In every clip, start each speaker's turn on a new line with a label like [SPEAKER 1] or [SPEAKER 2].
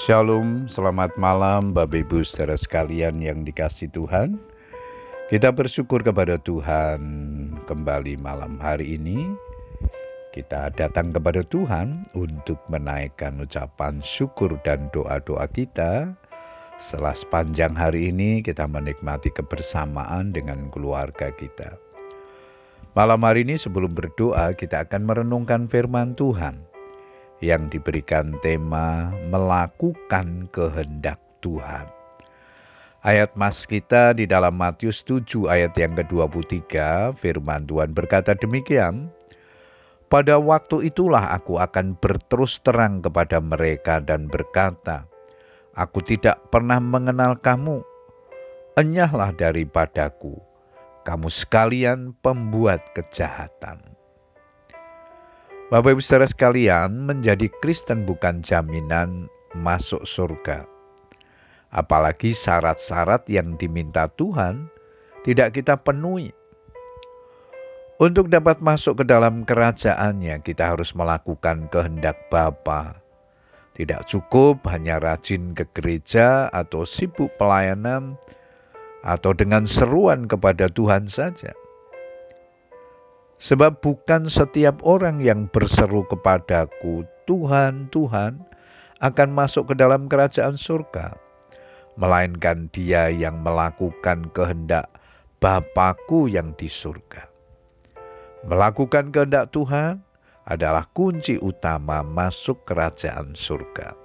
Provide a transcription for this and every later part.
[SPEAKER 1] Shalom, selamat malam Bapak Ibu saudara sekalian yang dikasih Tuhan. Kita bersyukur kepada Tuhan kembali malam hari ini. Kita datang kepada Tuhan untuk menaikkan ucapan syukur dan doa-doa kita. Setelah sepanjang hari ini kita menikmati kebersamaan dengan keluarga kita. Malam hari ini sebelum berdoa kita akan merenungkan firman Tuhan yang diberikan tema melakukan kehendak Tuhan. Ayat mas kita di dalam Matius 7 ayat yang ke-23 firman Tuhan berkata demikian, Pada waktu itulah aku akan berterus terang kepada mereka dan berkata, Aku tidak pernah mengenal kamu, enyahlah daripadaku kamu sekalian pembuat kejahatan. Bapak Ibu saudara sekalian, menjadi Kristen bukan jaminan masuk surga. Apalagi syarat-syarat yang diminta Tuhan tidak kita penuhi. Untuk dapat masuk ke dalam kerajaannya, kita harus melakukan kehendak Bapa. Tidak cukup hanya rajin ke gereja atau sibuk pelayanan, atau dengan seruan kepada Tuhan saja. Sebab bukan setiap orang yang berseru kepadaku, Tuhan, Tuhan, akan masuk ke dalam kerajaan surga, melainkan dia yang melakukan kehendak Bapakku yang di surga. Melakukan kehendak Tuhan adalah kunci utama masuk kerajaan surga.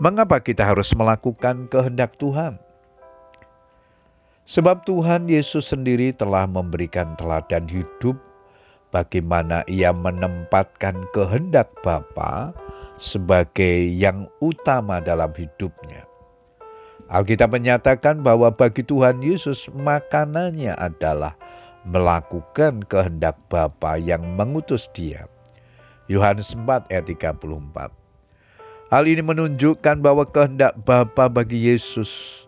[SPEAKER 1] Mengapa kita harus melakukan kehendak Tuhan? Sebab Tuhan Yesus sendiri telah memberikan teladan hidup bagaimana ia menempatkan kehendak Bapa sebagai yang utama dalam hidupnya. Alkitab menyatakan bahwa bagi Tuhan Yesus makanannya adalah melakukan kehendak Bapa yang mengutus dia. Yohanes 4 ayat 34. Hal ini menunjukkan bahwa kehendak Bapa bagi Yesus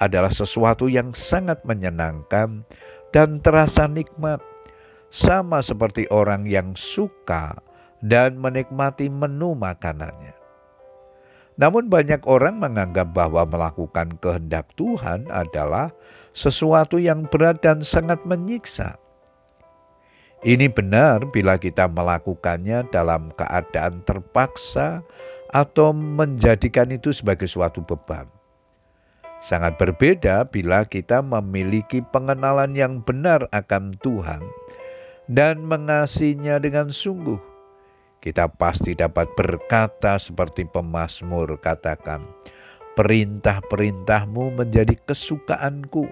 [SPEAKER 1] adalah sesuatu yang sangat menyenangkan dan terasa nikmat, sama seperti orang yang suka dan menikmati menu makanannya. Namun, banyak orang menganggap bahwa melakukan kehendak Tuhan adalah sesuatu yang berat dan sangat menyiksa. Ini benar bila kita melakukannya dalam keadaan terpaksa atau menjadikan itu sebagai suatu beban. Sangat berbeda bila kita memiliki pengenalan yang benar akan Tuhan dan mengasihinya dengan sungguh. Kita pasti dapat berkata seperti pemazmur katakan, perintah-perintahmu menjadi kesukaanku.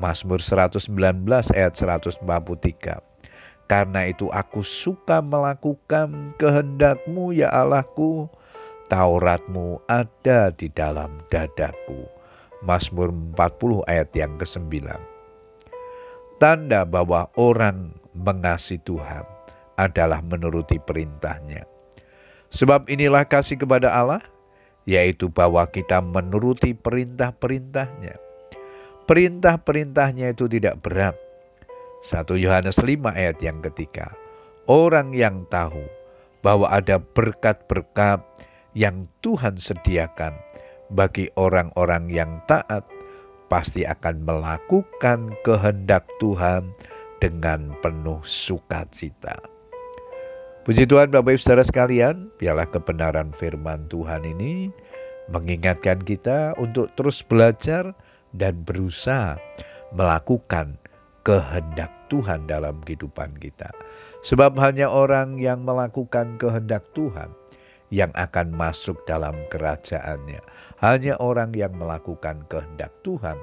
[SPEAKER 1] Mazmur 119 ayat 143. Karena itu aku suka melakukan kehendakmu ya Allahku, Tauratmu ada di dalam dadaku. Mazmur 40 ayat yang ke-9. Tanda bahwa orang mengasihi Tuhan adalah menuruti perintahnya. Sebab inilah kasih kepada Allah, yaitu bahwa kita menuruti perintah-perintahnya. Perintah-perintahnya itu tidak berat. 1 Yohanes 5 ayat yang ketiga. Orang yang tahu bahwa ada berkat-berkat yang Tuhan sediakan bagi orang-orang yang taat pasti akan melakukan kehendak Tuhan dengan penuh sukacita. Puji Tuhan Bapak Ibu Saudara sekalian, biarlah kebenaran firman Tuhan ini mengingatkan kita untuk terus belajar dan berusaha melakukan kehendak Tuhan dalam kehidupan kita. Sebab hanya orang yang melakukan kehendak Tuhan yang akan masuk dalam kerajaannya. Hanya orang yang melakukan kehendak Tuhan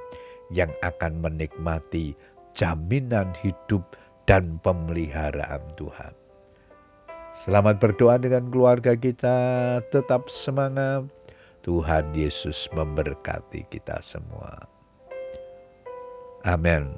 [SPEAKER 1] yang akan menikmati jaminan hidup dan pemeliharaan Tuhan. Selamat berdoa dengan keluarga kita, tetap semangat. Tuhan Yesus memberkati kita semua. Amin.